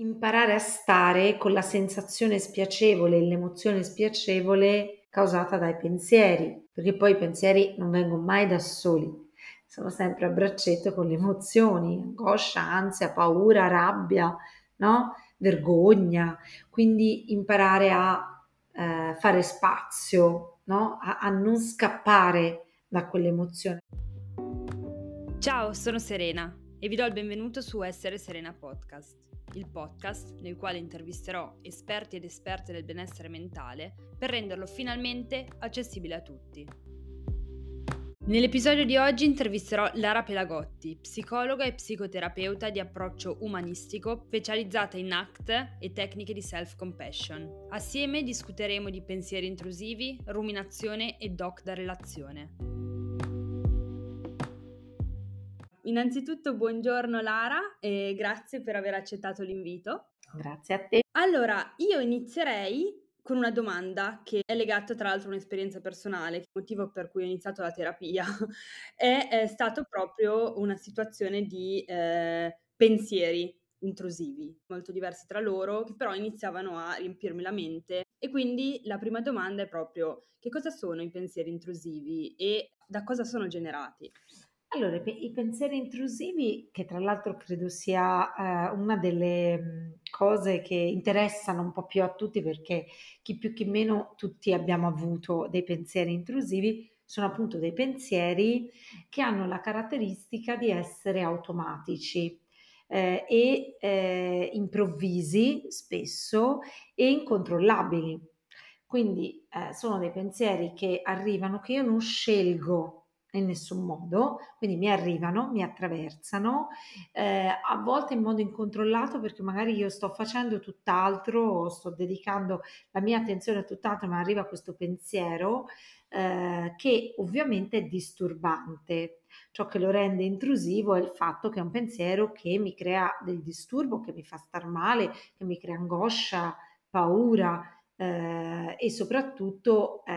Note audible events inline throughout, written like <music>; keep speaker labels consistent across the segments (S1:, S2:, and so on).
S1: imparare a stare con la sensazione spiacevole e l'emozione spiacevole causata dai pensieri, perché poi i pensieri non vengono mai da soli, sono sempre a braccetto con le emozioni, angoscia, ansia, paura, rabbia, no? vergogna, quindi imparare a eh, fare spazio, no? a, a non scappare da quell'emozione.
S2: Ciao, sono Serena e vi do il benvenuto su Essere Serena Podcast il podcast nel quale intervisterò esperti ed esperte del benessere mentale per renderlo finalmente accessibile a tutti. Nell'episodio di oggi intervisterò Lara Pelagotti, psicologa e psicoterapeuta di approccio umanistico specializzata in ACT e tecniche di self-compassion. Assieme discuteremo di pensieri intrusivi, ruminazione e doc da relazione. Innanzitutto buongiorno Lara e grazie per aver accettato l'invito.
S1: Grazie a te.
S2: Allora, io inizierei con una domanda che è legata tra l'altro a un'esperienza personale, il motivo per cui ho iniziato la terapia <laughs> è, è stato proprio una situazione di eh, pensieri intrusivi, molto diversi tra loro, che però iniziavano a riempirmi la mente. E quindi la prima domanda è proprio che cosa sono i pensieri intrusivi e da cosa sono generati?
S1: Allora, i pensieri intrusivi, che tra l'altro credo sia eh, una delle mh, cose che interessano un po' più a tutti, perché chi più chi meno tutti abbiamo avuto dei pensieri intrusivi, sono appunto dei pensieri che hanno la caratteristica di essere automatici eh, e eh, improvvisi spesso e incontrollabili. Quindi eh, sono dei pensieri che arrivano che io non scelgo in nessun modo, quindi mi arrivano, mi attraversano, eh, a volte in modo incontrollato perché magari io sto facendo tutt'altro, sto dedicando la mia attenzione a tutt'altro, ma arriva questo pensiero eh, che ovviamente è disturbante. Ciò che lo rende intrusivo è il fatto che è un pensiero che mi crea del disturbo, che mi fa star male, che mi crea angoscia, paura eh, e soprattutto eh,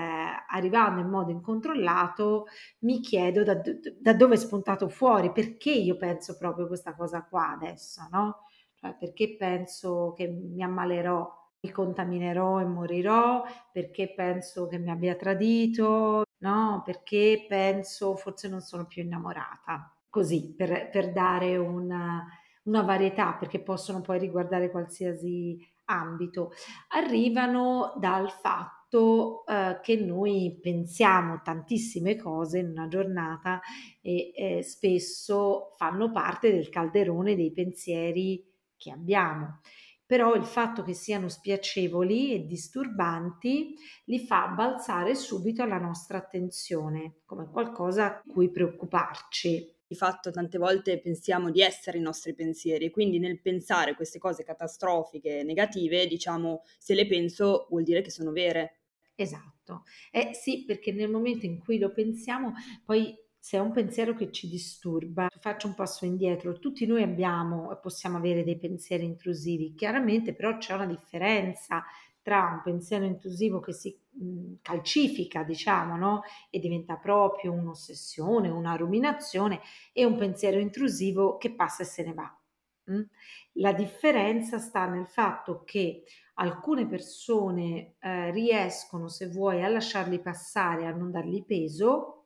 S1: arrivando in modo incontrollato mi chiedo da, da, dove è spuntato fuori, perché io penso proprio questa cosa qua adesso, no? Cioè, perché penso che mi ammalerò, mi contaminerò e morirò, perché penso che mi abbia tradito, no? Perché penso forse non sono più innamorata. Così, per, per dare una, una varietà, perché possono poi riguardare qualsiasi ambito arrivano dal fatto eh, che noi pensiamo tantissime cose in una giornata e eh, spesso fanno parte del calderone dei pensieri che abbiamo. Però il fatto che siano spiacevoli e disturbanti li fa balzare subito alla nostra attenzione come qualcosa di cui preoccuparci
S2: di fatto tante volte pensiamo di essere i nostri pensieri, quindi nel pensare queste cose catastrofiche, negative, diciamo, se le penso vuol dire che sono vere.
S1: Esatto. Eh sì, perché nel momento in cui lo pensiamo, poi se è un pensiero che ci disturba, faccio un passo indietro, tutti noi abbiamo e possiamo avere dei pensieri intrusivi, chiaramente però c'è una differenza tra un pensiero intrusivo che si calcifica, diciamo, no? e diventa proprio un'ossessione, una ruminazione, e un pensiero intrusivo che passa e se ne va. La differenza sta nel fatto che alcune persone eh, riescono, se vuoi, a lasciarli passare, a non dargli peso,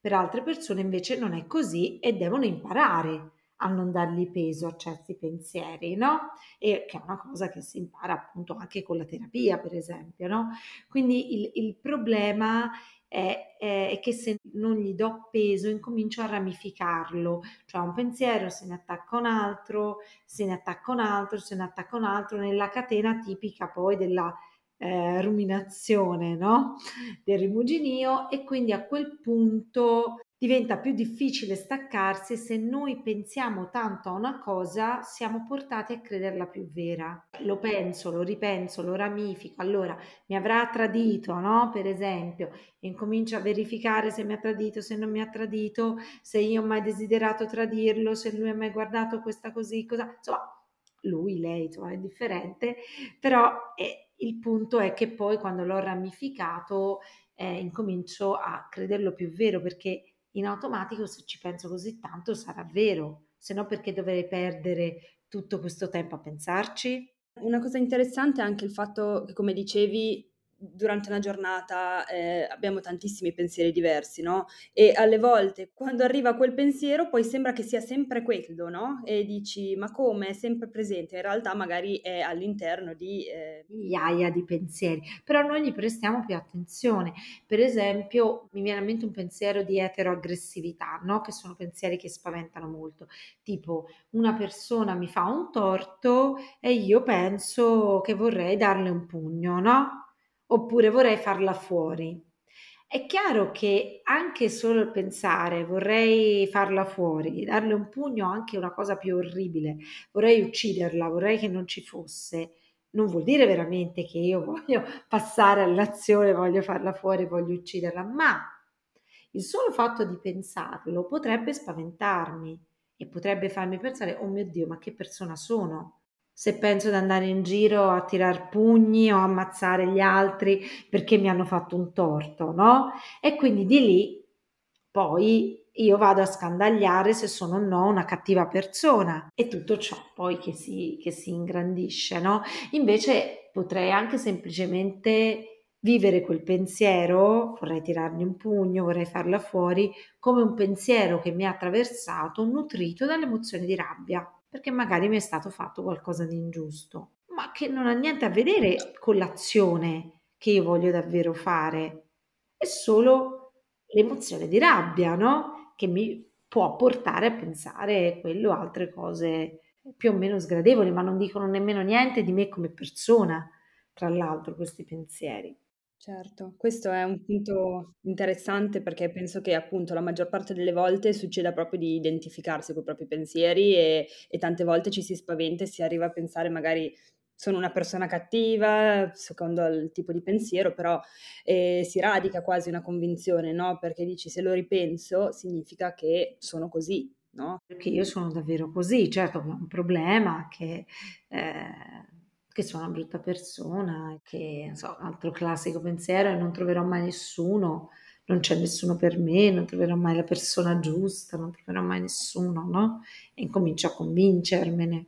S1: per altre persone invece non è così e devono imparare a non dargli peso a certi pensieri, no? E che è una cosa che si impara appunto anche con la terapia, per esempio, no? Quindi il, il problema è, è, che se non gli do peso incomincio a ramificarlo, cioè un pensiero se ne attacca un altro, se ne attacca un altro, se ne attacca un altro, nella catena tipica poi della eh, ruminazione, no? Del rimuginio e quindi a quel punto diventa più difficile staccarsi se noi pensiamo tanto a una cosa, siamo portati a crederla più vera. Lo penso, lo ripenso, lo ramifico, allora mi avrà tradito, no? Per esempio, incomincio a verificare se mi ha tradito, se non mi ha tradito, se io ho mai desiderato tradirlo, se lui ha mai guardato questa così, cosa, insomma, lui, lei, insomma, è differente, però eh, il punto è che poi quando l'ho ramificato eh, incomincio a crederlo più vero perché in automatico se ci penso così tanto sarà vero, se no perché dovrei perdere tutto questo tempo a pensarci?
S2: Una cosa interessante è anche il fatto che, come dicevi, durante una giornata eh, abbiamo tantissimi pensieri diversi, no? E alle volte quando arriva quel pensiero poi sembra che sia sempre quello, no? E dici ma come è sempre presente? In realtà magari è all'interno di
S1: eh... migliaia di pensieri, però noi gli prestiamo più attenzione. Per esempio mi viene a mente un pensiero di eteroaggressività, no? Che sono pensieri che spaventano molto, tipo una persona mi fa un torto e io penso che vorrei darle un pugno, no? Oppure vorrei farla fuori. È chiaro che anche solo il pensare vorrei farla fuori, darle un pugno anche una cosa più orribile, vorrei ucciderla, vorrei che non ci fosse, non vuol dire veramente che io voglio <laughs> passare all'azione, voglio farla fuori, voglio ucciderla, ma il solo fatto di pensarlo potrebbe spaventarmi e potrebbe farmi pensare, oh mio Dio, ma che persona sono? Se penso di andare in giro a tirar pugni o ammazzare gli altri perché mi hanno fatto un torto, no? E quindi di lì poi io vado a scandagliare se sono o no una cattiva persona e tutto ciò poi che si, che si ingrandisce, no? Invece potrei anche semplicemente vivere quel pensiero, vorrei tirargli un pugno, vorrei farla fuori, come un pensiero che mi ha attraversato, nutrito dall'emozione di rabbia perché magari mi è stato fatto qualcosa di ingiusto, ma che non ha niente a vedere con l'azione che io voglio davvero fare, è solo l'emozione di rabbia, no? Che mi può portare a pensare quello altre cose più o meno sgradevoli, ma non dicono nemmeno niente di me come persona, tra l'altro, questi pensieri.
S2: Certo, questo è un punto interessante perché penso che appunto la maggior parte delle volte succeda proprio di identificarsi coi propri pensieri e, e tante volte ci si spaventa e si arriva a pensare magari sono una persona cattiva, secondo il tipo di pensiero, però eh, si radica quasi una convinzione, no? Perché dici se lo ripenso significa che sono così, no?
S1: Perché io sono davvero così, certo ho un problema che... Eh che sono una brutta persona, che so, altro classico pensiero è non troverò mai nessuno, non c'è nessuno per me, non troverò mai la persona giusta, non troverò mai nessuno, no? E incomincio a convincermene.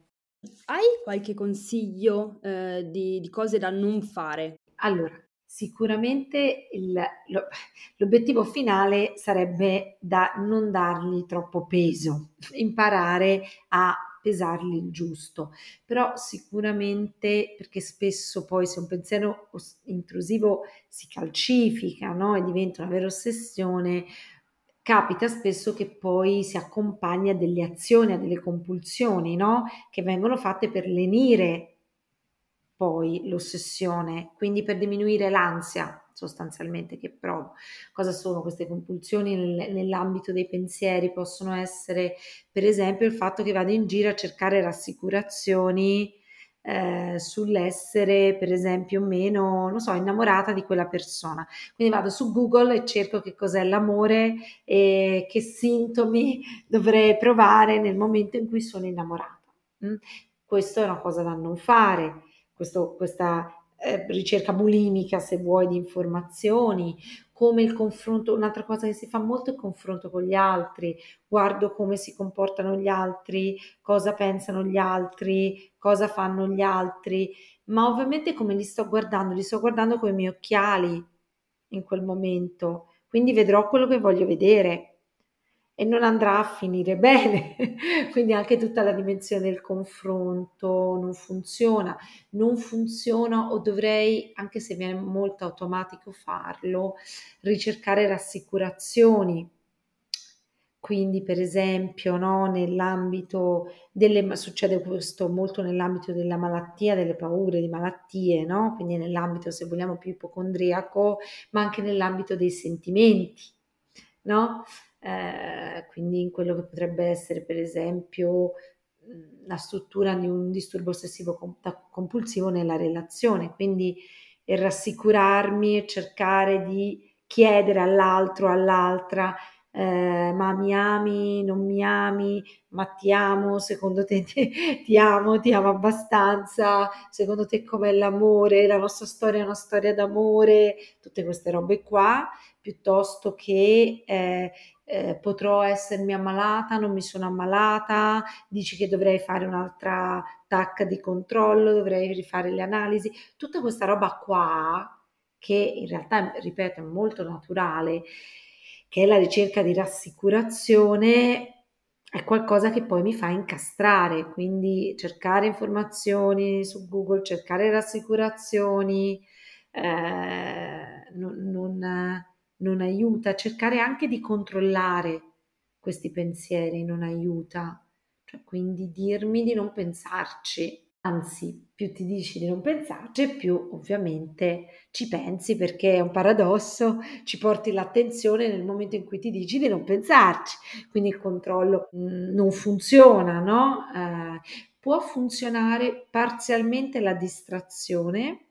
S2: Hai qualche consiglio eh, di, di cose da non fare?
S1: Allora, sicuramente il, lo, l'obiettivo finale sarebbe da non dargli troppo peso, imparare a pesarli il giusto, però sicuramente perché spesso poi se un pensiero intrusivo si calcifica no? e diventa una vera ossessione, capita spesso che poi si accompagni a delle azioni, a delle compulsioni, no? Che vengono fatte per lenire poi l'ossessione, quindi per diminuire l'ansia sostanzialmente che provo. Cosa sono queste compulsioni nel, nell'ambito dei pensieri? Possono essere per esempio il fatto che vado in giro a cercare rassicurazioni eh, sull'essere per esempio meno, non so, innamorata di quella persona. Quindi vado su Google e cerco che cos'è l'amore e che sintomi <laughs> dovrei provare nel momento in cui sono innamorata. Mm? Questo è una cosa da non fare. Questo, questa eh, ricerca bulimica, se vuoi, di informazioni, come il confronto, un'altra cosa che si fa molto è il confronto con gli altri, guardo come si comportano gli altri, cosa pensano gli altri, cosa fanno gli altri, ma ovviamente come li sto guardando, li sto guardando con i miei occhiali in quel momento, quindi vedrò quello che voglio vedere e non andrà a finire <laughs> bene. Quindi anche tutta la dimensione del confronto non funziona, non funziona o dovrei, anche se viene molto automatico farlo, ricercare rassicurazioni. Quindi, per esempio, no, nell'ambito delle succede questo molto nell'ambito della malattia, delle paure di malattie, no? Quindi nell'ambito, se vogliamo, più ipocondriaco, ma anche nell'ambito dei sentimenti, no? Eh, quindi in quello che potrebbe essere per esempio la struttura di un disturbo ossessivo compulsivo nella relazione, quindi rassicurarmi e cercare di chiedere all'altro, all'altra, eh, ma mi ami, non mi ami, ma ti amo, secondo te ti, <laughs> ti amo, ti amo abbastanza, secondo te com'è l'amore, la nostra storia è una storia d'amore, tutte queste robe qua, piuttosto che eh, eh, potrò essermi ammalata, non mi sono ammalata, dici che dovrei fare un'altra TAC di controllo, dovrei rifare le analisi, tutta questa roba qua che in realtà, ripeto, è molto naturale, che è la ricerca di rassicurazione, è qualcosa che poi mi fa incastrare, quindi cercare informazioni su Google, cercare rassicurazioni, eh, non, non, non aiuta, cercare anche di controllare questi pensieri non aiuta, cioè, quindi dirmi di non pensarci, anzi più ti dici di non pensarci più ovviamente ci pensi perché è un paradosso, ci porti l'attenzione nel momento in cui ti dici di non pensarci, quindi il controllo mh, non funziona, no? Eh, può funzionare parzialmente la distrazione,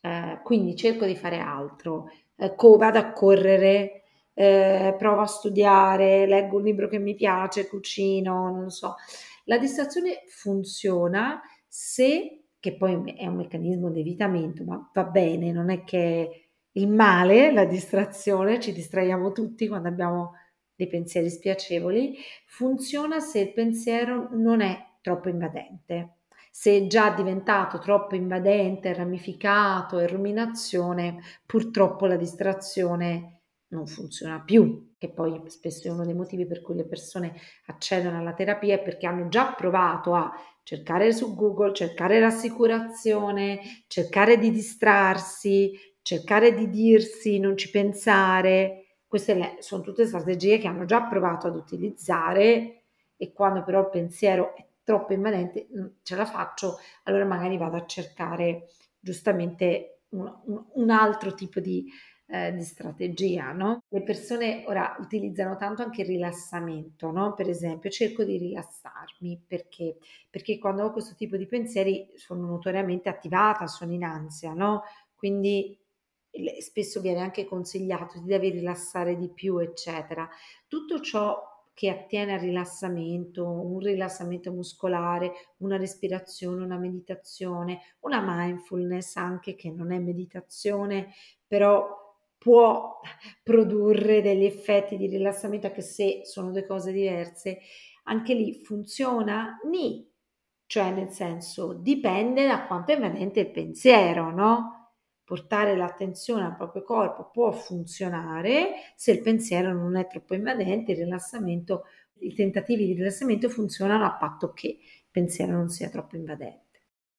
S1: eh, quindi cerco di fare altro, eh, co- vado a correre, eh, provo a studiare, leggo un libro che mi piace, cucino, non so. La distrazione funziona se, che poi è un meccanismo di evitamento, ma va bene, non è che il male, la distrazione, ci distraiamo tutti quando abbiamo dei pensieri spiacevoli, funziona se il pensiero non è troppo invadente se è già diventato troppo invadente, ramificato e ruminazione, purtroppo la distrazione non funziona più, che poi spesso è uno dei motivi per cui le persone accedono alla terapia, è perché hanno già provato a cercare su Google, cercare rassicurazione, cercare di distrarsi, cercare di dirsi non ci pensare. Queste sono tutte strategie che hanno già provato ad utilizzare e quando però il pensiero è troppo invadente, ce la faccio, allora magari vado a cercare giustamente un, un, un altro tipo di, eh, di strategia, no? Le persone ora utilizzano tanto anche il rilassamento, no? Per esempio, cerco di rilassarmi perché? Perché quando ho questo tipo di pensieri sono notoriamente attivata, sono in ansia, no? Quindi spesso viene anche consigliato ti devi rilassare di più, eccetera. Tutto ciò che attiene al rilassamento, un rilassamento muscolare, una respirazione, una meditazione, una mindfulness anche che non è meditazione, però può produrre degli effetti di rilassamento anche se sono due cose diverse. Anche lì funziona? Ni, cioè nel senso dipende da quanto è invadente il pensiero, no? Portare l'attenzione al proprio corpo può funzionare se il pensiero non è troppo invadente, il rilassamento, i tentativi di rilassamento funzionano a patto che il pensiero non sia troppo invadente.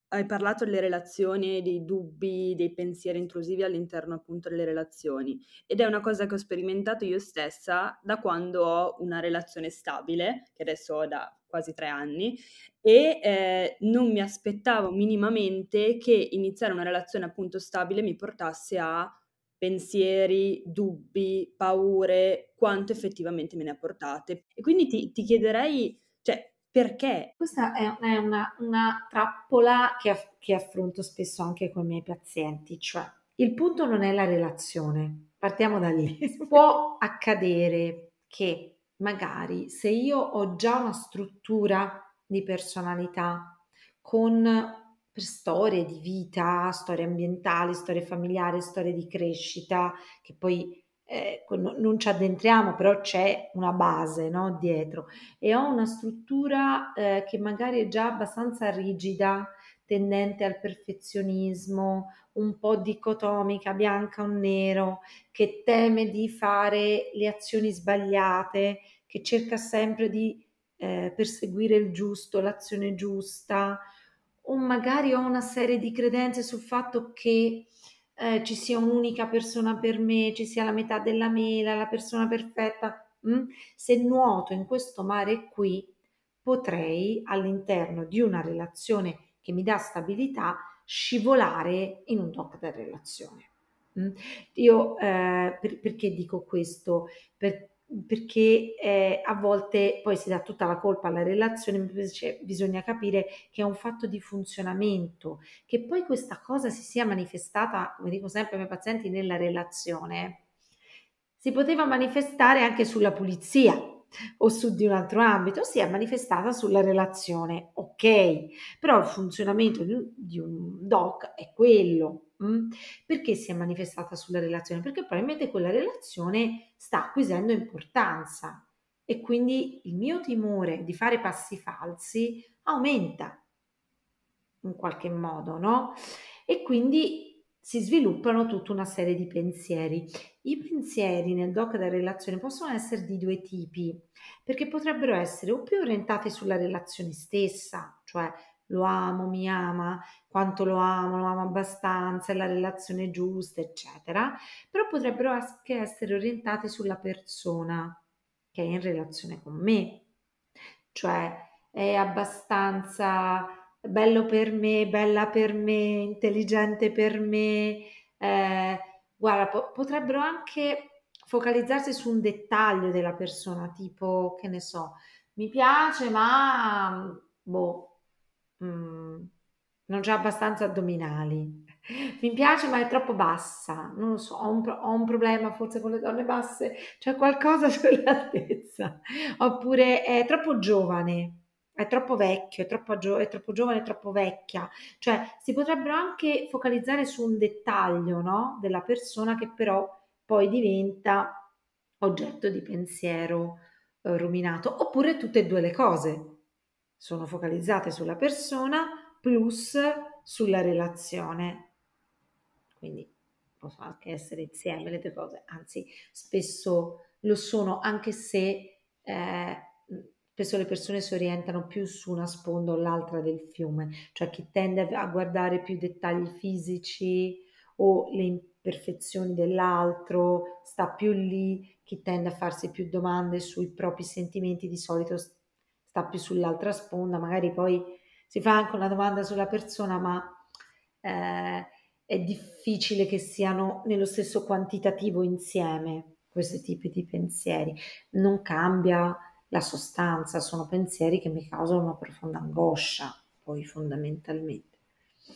S2: Hai parlato delle relazioni, dei dubbi, dei pensieri intrusivi all'interno appunto delle relazioni ed è una cosa che ho sperimentato io stessa da quando ho una relazione stabile, che adesso ho da quasi tre anni, e eh, non mi aspettavo minimamente che iniziare una relazione appunto stabile mi portasse a pensieri, dubbi, paure, quanto effettivamente me ne ha portate. E quindi ti, ti chiederei, cioè, perché?
S1: Questa è, è una, una, trappola che, aff- che affronto spesso anche con i miei pazienti, cioè il punto non è la relazione, partiamo da lì. <laughs> Può accadere che magari se io ho già una struttura di personalità con storie di vita, storie ambientali, storie familiari, storie di crescita, che poi eh, non ci addentriamo, però c'è una base no, dietro. E ho una struttura eh, che magari è già abbastanza rigida, tendente al perfezionismo, un po' dicotomica, bianca o nero, che teme di fare le azioni sbagliate, che cerca sempre di eh, perseguire il giusto, l'azione giusta, o magari ho una serie di credenze sul fatto che eh, ci sia un'unica persona per me, ci sia la metà della mela, la persona perfetta. Mm? Se nuoto in questo mare qui, potrei all'interno di una relazione che mi dà stabilità scivolare in un toxic relazione. Mm? Io eh, per, perché dico questo? Per, perché eh, a volte poi si dà tutta la colpa alla relazione, invece bisogna capire che è un fatto di funzionamento, che poi questa cosa si sia manifestata, come dico sempre ai miei pazienti, nella relazione, si poteva manifestare anche sulla pulizia, o su di un altro ambito, si è manifestata sulla relazione. Ok, però il funzionamento di un doc è quello. Mm? Perché si è manifestata sulla relazione? Perché probabilmente quella relazione sta acquisendo importanza e quindi il mio timore di fare passi falsi aumenta in qualche modo, no? E quindi si sviluppano tutta una serie di pensieri. I pensieri nel doc della relazione possono essere di due tipi, perché potrebbero essere o più orientati sulla relazione stessa, cioè lo amo, mi ama, quanto lo amo, lo amo abbastanza, è la relazione giusta, eccetera, però potrebbero anche essere orientati sulla persona che è in relazione con me, cioè è abbastanza bello per me, bella per me, intelligente per me. Eh, guarda, po- potrebbero anche focalizzarsi su un dettaglio della persona, tipo, che ne so, mi piace, ma boh, mm, non c'è abbastanza addominali. Mi piace, ma è troppo bassa. Non lo so, ho un, ho un problema forse con le donne basse, c'è qualcosa <laughs> sull'altezza. Oppure è troppo giovane è troppo vecchio, è troppo, gio- è troppo giovane, è troppo vecchia. Cioè, si potrebbero anche focalizzare su un dettaglio, no? Della persona che però poi diventa oggetto di pensiero eh, ruminato. Oppure tutte e due le cose sono focalizzate sulla persona plus sulla relazione. Quindi possono anche essere insieme le due cose, anzi spesso lo sono anche se eh, spesso le persone si orientano più su una sponda o l'altra del fiume, cioè chi tende a guardare più dettagli fisici o le imperfezioni dell'altro sta più lì, chi tende a farsi più domande sui propri sentimenti di solito sta più sull'altra sponda, magari poi si fa anche una domanda sulla persona, ma eh, è difficile che siano nello stesso quantitativo insieme questi tipi di pensieri. Non cambia la sostanza, sono pensieri che mi causano una profonda angoscia, poi fondamentalmente.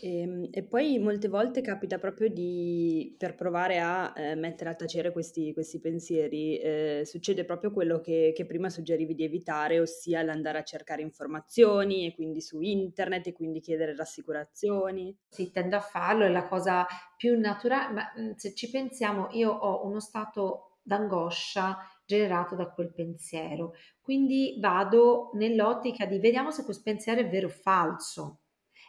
S2: E, ehm, e poi molte volte capita proprio di, per provare a eh, mettere a tacere questi, questi pensieri, eh, succede proprio quello che, che, prima suggerivi di evitare, ossia l'andare a cercare informazioni e quindi su internet e quindi chiedere rassicurazioni.
S1: Sì, tendo a farlo, è la cosa più naturale, ma mm, se ci pensiamo io ho uno stato d'angoscia generato da quel pensiero. Quindi vado nell'ottica di vediamo se questo pensiero è vero o falso.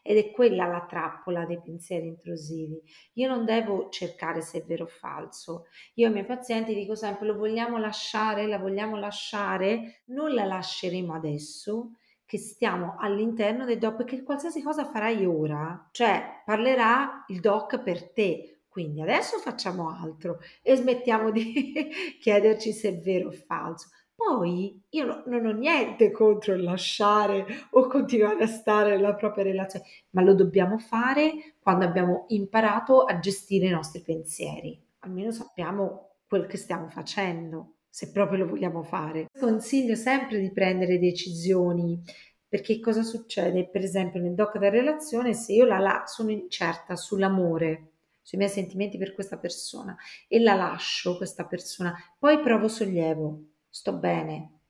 S1: Ed è quella la trappola dei pensieri intrusivi. Io non devo cercare se è vero o falso. Io ai miei pazienti dico sempre: lo vogliamo lasciare, la vogliamo lasciare, non la lasceremo adesso, che stiamo all'interno del doc, perché qualsiasi cosa farai ora, cioè parlerà il doc per te, quindi adesso facciamo altro e smettiamo di <laughs> chiederci se è vero o falso. Poi io no, non ho niente contro il lasciare o continuare a stare nella propria relazione, ma lo dobbiamo fare quando abbiamo imparato a gestire i nostri pensieri. Almeno sappiamo quel che stiamo facendo, se proprio lo vogliamo fare. Consiglio sempre di prendere decisioni perché cosa succede? Per esempio nel doc della relazione, se io la, la sono incerta sull'amore, sui miei sentimenti per questa persona e la lascio questa persona, poi provo sollievo, sto bene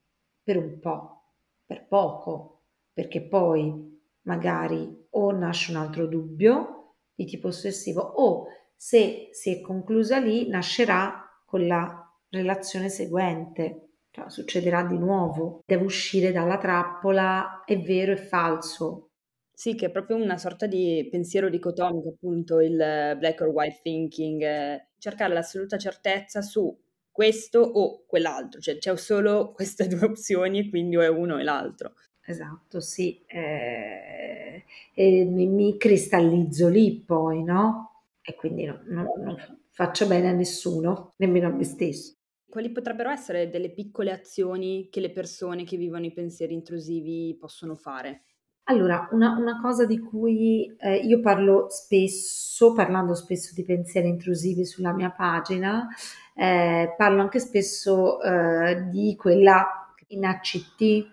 S1: per un po', per poco, perché poi magari o nasce un altro dubbio di tipo ossessivo o se si è conclusa lì nascerà con la relazione seguente. Cioè, succederà di nuovo, devo uscire dalla trappola, è vero e falso,
S2: sì, che è proprio una sorta di pensiero dicotomico, appunto, il black or white thinking, eh, cercare l'assoluta certezza su questo o quell'altro, cioè c'è solo <laughs> queste due opzioni e quindi o è uno o l'altro.
S1: Esatto, sì, eh, e mi, mi, cristallizzo lì poi, no? E quindi no, no, non faccio bene a nessuno, nemmeno a me stesso.
S2: Quali potrebbero essere delle piccole azioni che le persone che vivono i pensieri intrusivi possono fare?
S1: Allora, una, una cosa di cui eh, io parlo spesso, parlando spesso di pensieri intrusivi sulla mia pagina, eh, parlo anche spesso eh, di quella in ACT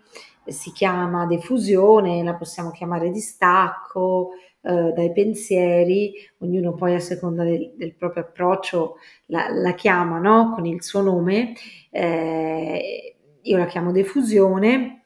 S1: si chiama defusione, la possiamo chiamare distacco eh, dai pensieri, ognuno poi a seconda del, del proprio approccio la, la chiama no? con il suo nome. Eh, io la chiamo defusione,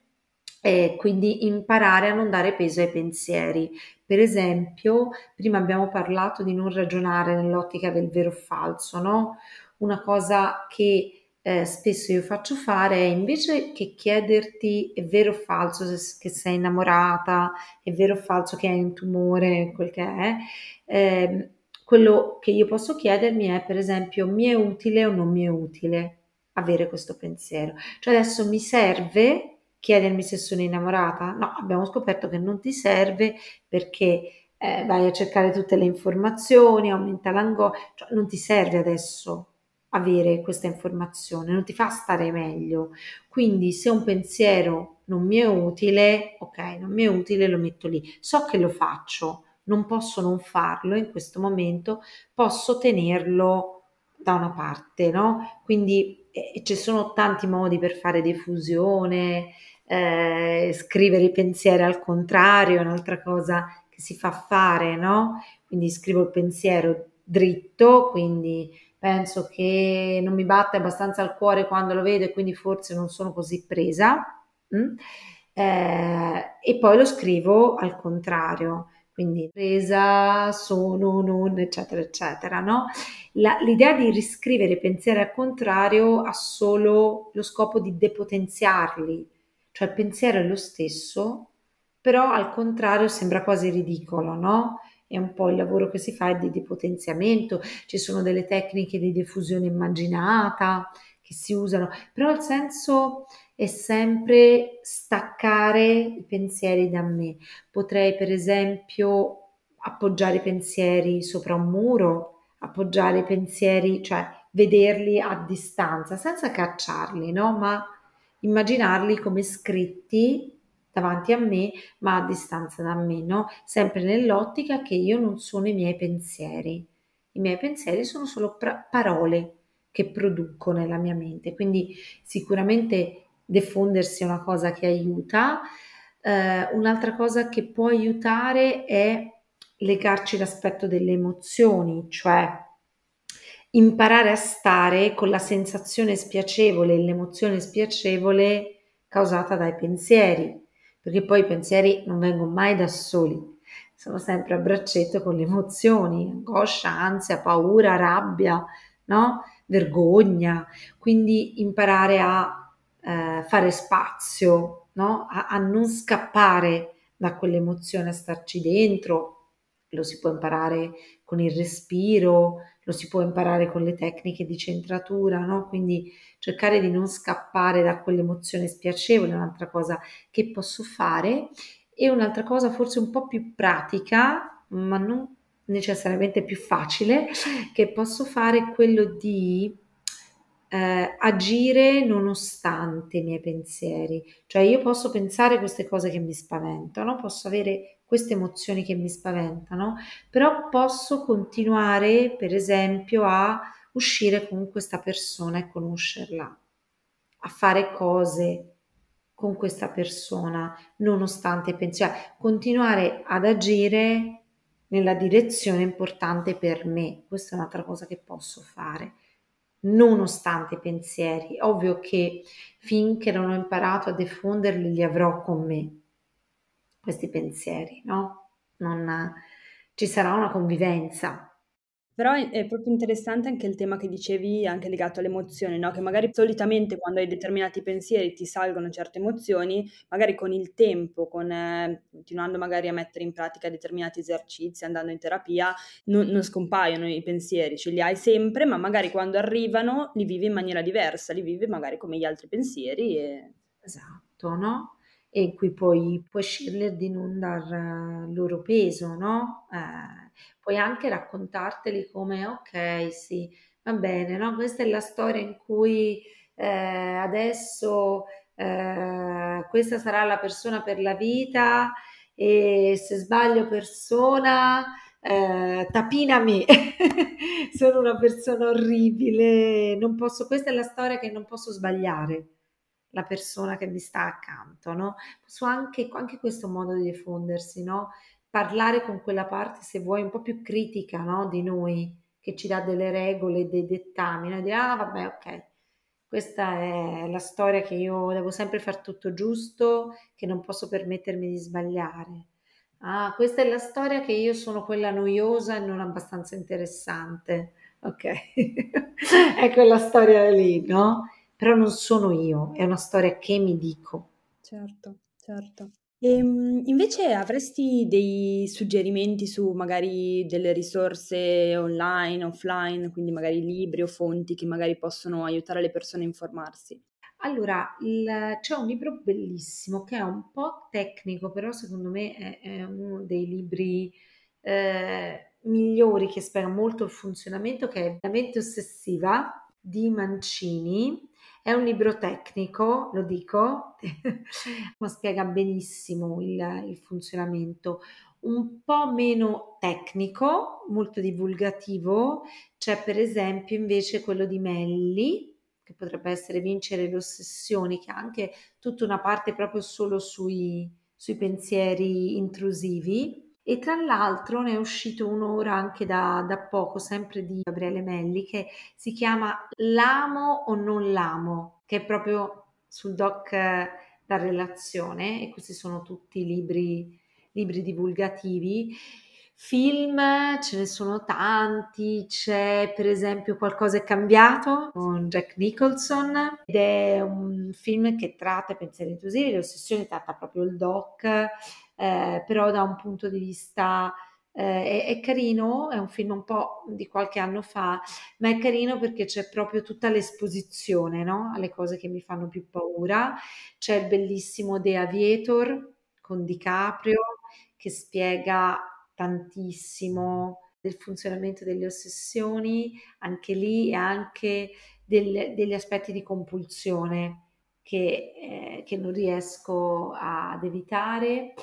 S1: e quindi imparare a non dare peso ai pensieri. Per esempio, prima abbiamo parlato di non ragionare nell'ottica del vero o falso, no? Una cosa che eh, spesso io faccio fare è invece che chiederti è vero o falso che sei innamorata, è vero o falso che hai un tumore, quel che è, eh, quello che io posso chiedermi è per esempio mi è utile o non mi è utile avere questo pensiero. Cioè adesso mi serve chiedermi se sono innamorata? No, abbiamo scoperto che non ti serve perché eh, vai a cercare tutte le informazioni, aumenta l'angoscia, cioè non ti serve adesso avere questa informazione, non ti fa stare meglio. Quindi se un pensiero non mi è utile, ok, non mi è utile, lo metto lì. So che lo faccio, non posso non farlo in questo momento, posso tenerlo da una parte, no? Quindi eh, ci sono tanti modi per fare diffusione, eh, scrivere i pensieri al contrario è un'altra cosa che si fa fare, no? Quindi scrivo il pensiero dritto, quindi penso che non mi batte abbastanza il cuore quando lo vedo e quindi forse non sono così presa. Mm? Eh, e poi lo scrivo al contrario, quindi presa, sono, non, eccetera, eccetera, no? La, l'idea di riscrivere pensieri al contrario ha solo lo scopo di depotenziarli, cioè il pensiero è lo stesso, però al contrario sembra quasi ridicolo, no? È un po' il lavoro che si fa è di depotenziamento, ci sono delle tecniche di diffusione immaginata che si usano, però il senso è sempre staccare i pensieri da me. Potrei per esempio appoggiare i pensieri sopra un muro, appoggiare i pensieri, cioè vederli a distanza, senza cacciarli, no? Ma immaginarli come scritti davanti a me, ma a distanza da me, no? Sempre nell'ottica che io non sono i miei pensieri. I miei pensieri sono solo pra- parole che produco nella mia mente, quindi sicuramente diffondersi è una cosa che aiuta. Eh, un'altra cosa che può aiutare è legarci l'aspetto delle emozioni, cioè imparare a stare con la sensazione spiacevole, l'emozione spiacevole causata dai pensieri, perché poi i pensieri non vengono mai da soli, sono sempre a braccetto con le emozioni, angoscia, ansia, paura, rabbia, no? vergogna, quindi imparare a eh, fare spazio, no? a, a non scappare da quell'emozione, a starci dentro, lo si può imparare con il respiro, lo si può imparare con le tecniche di centratura, no? Quindi cercare di non scappare da quell'emozione spiacevole è un'altra cosa che posso fare e un'altra cosa forse un po' più pratica, ma non necessariamente più facile, che posso fare è quello di eh, agire nonostante i miei pensieri. Cioè io posso pensare queste cose che mi spaventano, posso avere queste emozioni che mi spaventano, però posso continuare, per esempio, a uscire con questa persona e conoscerla, a fare cose con questa persona, nonostante i pensieri, cioè, continuare ad agire nella direzione importante per me. Questa è un'altra cosa che posso fare, nonostante i pensieri. Ovvio che finché non ho imparato a diffonderli li avrò con me questi pensieri, no? Non, ci sarà una convivenza.
S2: Però è proprio interessante anche il tema che dicevi, anche legato alle emozioni, no? Che magari solitamente quando hai determinati pensieri ti salgono certe emozioni, magari con il tempo, con, eh, continuando magari a mettere in pratica determinati esercizi, andando in terapia, non, non scompaiono i pensieri, ce li hai sempre, ma magari quando arrivano li vivi in maniera diversa, li vivi magari come gli altri pensieri. E...
S1: Esatto, no? E in cui poi puoi scegliere di non dar loro peso, no? Eh, puoi anche raccontarteli come, ok, sì, va bene, no? Questa è la storia in cui eh, adesso eh, questa sarà la persona per la vita e se sbaglio persona, eh, tapina me, <laughs> sono una persona orribile, non posso, questa è la storia che non posso sbagliare la persona che mi sta accanto, no? Posso anche, anche questo modo di diffondersi, no? Parlare con quella parte, se vuoi, un po' più critica, no? Di noi, che ci dà delle regole, dei dettami, no? Dire, ah, vabbè, ok, questa è la storia che io devo sempre fare tutto giusto, che non posso permettermi di sbagliare. Ah, questa è la storia che io sono quella noiosa e non abbastanza interessante. Ok, <laughs> è quella storia lì, no? Però non sono io, è una storia che mi dico.
S2: Certo, certo. E, ehm, invece avresti dei suggerimenti su magari delle risorse online, offline, quindi magari libri o fonti che magari possono aiutare le persone a informarsi?
S1: Allora, il- c'è un libro bellissimo che è un po' tecnico, però secondo me è, è uno dei libri eh, migliori che spiega molto il funzionamento, che è La mente ossessiva di Mancini è un libro tecnico, lo dico, <laughs> ma spiega benissimo il, il funzionamento. Un po' meno tecnico, molto divulgativo, c'è per esempio invece quello di Melli, che potrebbe essere Vincere le ossessioni, che ha anche tutta una parte proprio solo sui, sui pensieri intrusivi e tra l'altro ne è uscito uno ora anche da, da poco, sempre di Gabriele Melli, che si chiama L'amo o non l'amo, che è proprio sul doc eh, da relazione e questi sono tutti libri, libri divulgativi. Film ce ne sono tanti, c'è per esempio Qualcosa è cambiato con Jack Nicholson ed è un film che tratta pensieri intrusivi, le ossessioni, tratta proprio il doc eh, però da un punto di vista eh, è, è, carino, è un film un po' di qualche anno fa, ma è carino perché c'è proprio tutta l'esposizione no? alle cose che mi fanno più paura. C'è il bellissimo The Aviator con DiCaprio che spiega tantissimo del funzionamento delle ossessioni, anche lì e anche del, degli aspetti di compulsione che, eh, che non riesco ad evitare.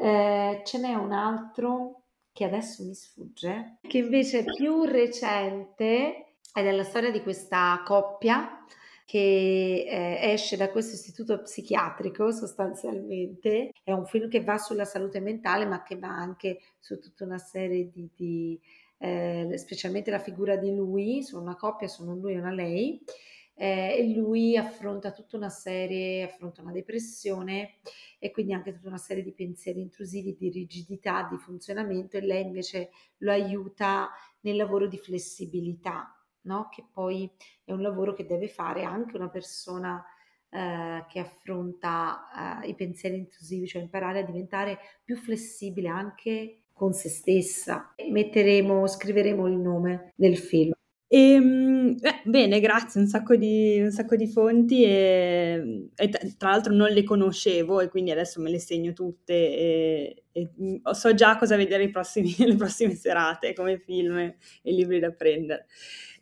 S1: Eh, ce n'è un altro che adesso mi sfugge, che invece è più recente ed è la storia di questa coppia che eh, esce da questo istituto psichiatrico sostanzialmente. È un film che va sulla salute mentale, ma che va anche su tutta una serie di, di eh, specialmente la figura di lui, sono una coppia, sono lui e una lei, eh, e lui affronta tutta una serie, affronta una depressione e quindi anche tutta una serie di pensieri intrusivi, di rigidità, di funzionamento e lei invece lo aiuta nel lavoro di flessibilità, no? che poi è un lavoro che deve fare anche una persona eh, che affronta eh, i pensieri intrusivi, cioè imparare a diventare più flessibile anche con se stessa. Metteremo, scriveremo il nome del film.
S2: E, ehm, eh, bene, grazie, un sacco di, un sacco di fonti e, e, tra l'altro non le conoscevo e quindi adesso me le segno tutte e, e mm, so già cosa vedere prossimi, <laughs> le prossime serate come film e libri da prendere.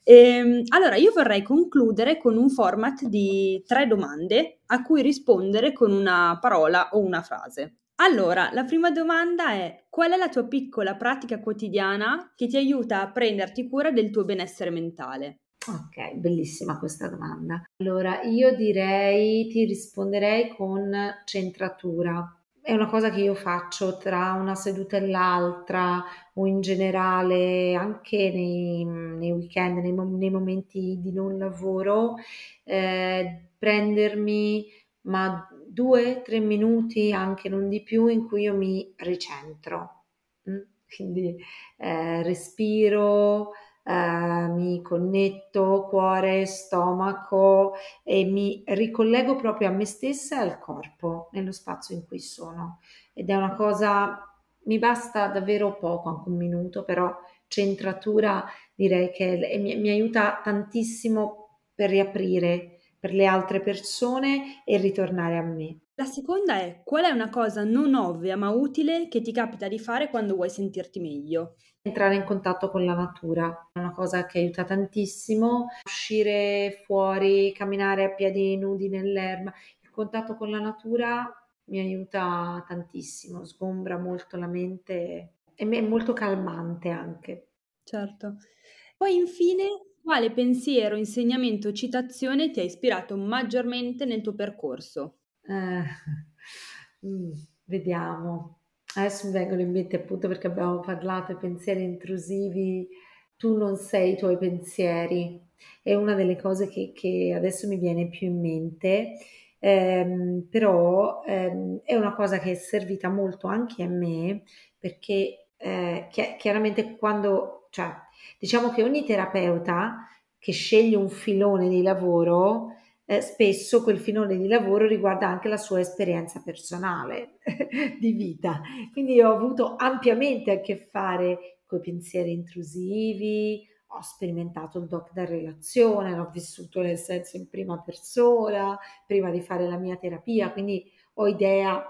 S2: Ehm, allora, io vorrei concludere con un format di tre domande a cui rispondere con una parola o una frase. Allora, la prima domanda è: qual è la tua piccola pratica quotidiana che ti aiuta a prenderti cura del tuo benessere mentale?
S1: Ok, bellissima questa domanda. Allora, io direi, ti risponderei con centratura. È una cosa che io faccio tra una seduta e l'altra o in generale anche nei, nei weekend, nei, nei, momenti di non lavoro, eh, prendermi ma due, tre minuti, anche non di più, in cui io mi ricentro. Mm? <laughs> Quindi eh, respiro, eh, mi connetto cuore, stomaco e mi ricollego proprio a me stessa e al corpo, nello spazio in cui sono. Ed è una cosa, mi basta davvero poco, anche un minuto, però centratura direi che mi, mi aiuta tantissimo per riaprire per le altre persone e ritornare a me.
S2: La seconda è qual è una cosa non ovvia ma utile che ti capita di fare quando vuoi sentirti meglio?
S1: Entrare in contatto con la natura è una cosa che aiuta tantissimo, uscire fuori, camminare a piedi nudi nell'erba, il contatto con la natura mi aiuta tantissimo, sgombra molto la mente e è molto calmante anche.
S2: Certo. Poi infine quale pensiero, insegnamento o citazione ti ha ispirato maggiormente nel tuo percorso?
S1: Eh, <laughs> mm, vediamo. Adesso mi vengono in mente appunto perché abbiamo parlato di pensieri intrusivi. Tu non sei i tuoi pensieri. è una delle cose che, che adesso mi viene più in mente, ehm, però ehm, è una cosa che è servita molto anche a me perché eh, chiaramente quando, cioè, diciamo che ogni terapeuta che sceglie un filone di lavoro, eh, spesso quel filone di lavoro riguarda anche la sua esperienza personale <laughs> di vita. Quindi ho avuto ampiamente a che fare con i pensieri intrusivi, ho sperimentato il doc da relazione, l'ho vissuto nel senso in prima persona, prima di fare la mia terapia, quindi ho idea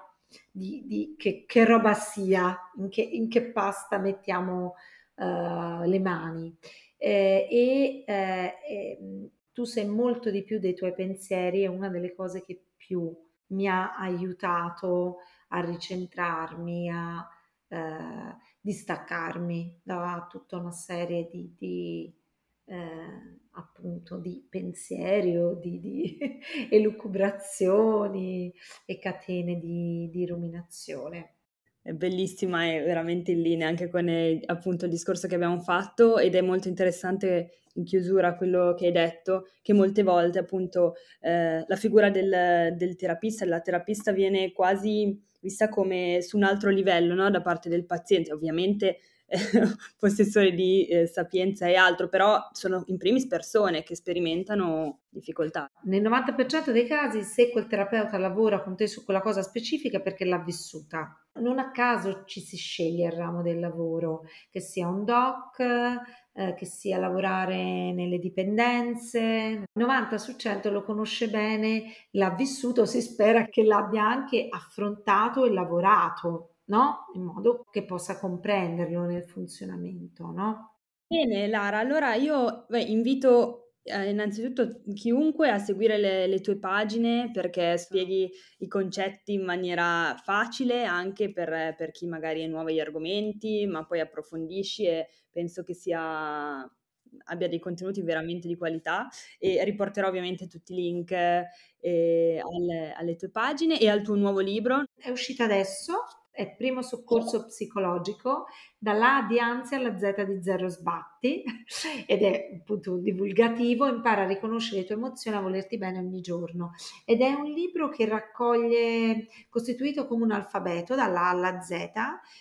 S1: di, di che, che, roba sia, in che, in che pasta mettiamo uh, le mani. Eh, e eh, tu sei molto di più dei tuoi pensieri, è una delle cose che più mi ha aiutato a ricentrarmi, a eh, distaccarmi da tutta una serie di, di eh, appunto di pensieri o di, di <laughs> elucubrazioni e catene di, di ruminazione
S2: è bellissima e veramente in linea anche con eh, appunto il discorso che abbiamo fatto ed è molto interessante in chiusura quello che hai detto, che molte volte appunto eh, la figura del, del terapista, della terapista viene quasi vista come su un altro livello no? da parte del paziente, ovviamente <laughs> possessori di eh, sapienza e altro, però sono in primis persone che sperimentano difficoltà.
S1: Nel 90% dei casi, se quel terapeuta lavora con te su quella cosa specifica è perché l'ha vissuta. Non a caso ci si sceglie il ramo del lavoro, che sia un doc, eh, che sia lavorare nelle dipendenze. Il 90 su 100 lo conosce bene, l'ha vissuto, si spera che l'abbia anche affrontato e lavorato no? In modo che possa comprenderlo nel funzionamento, no?
S2: Bene, Lara, allora io beh, invito eh, innanzitutto chiunque a seguire le, le, tue pagine perché spieghi i concetti in maniera facile anche per, per chi magari è nuovo agli argomenti, ma poi approfondisci e penso che sia abbia dei contenuti veramente di qualità. E riporterò ovviamente tutti i link eh, alle, alle, tue pagine e al tuo nuovo libro.
S1: È uscito adesso, è primo soccorso psicologico dalla A di ansia alla Z di zero sbatti <laughs> ed è appunto divulgativo, impara a riconoscere le tue emozioni, a volerti bene ogni giorno ed è un libro che raccoglie, costituito come un alfabeto dalla A alla Z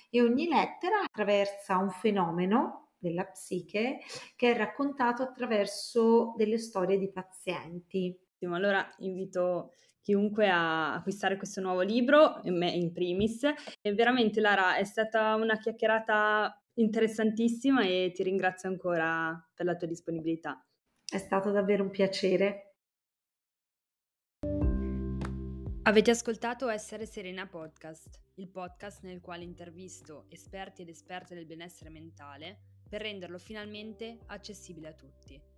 S1: e ogni lettera attraversa un fenomeno della psiche che è raccontato attraverso delle storie di pazienti.
S2: Allora invito chiunque a acquistare questo nuovo libro, me in primis. E veramente Lara è stata una chiacchierata interessantissima e ti ringrazio ancora per la tua disponibilità.
S1: È stato davvero un piacere.
S2: Avete ascoltato Essere Serena Podcast, il podcast nel quale intervisto esperti ed esperte del benessere mentale per renderlo finalmente accessibile a tutti.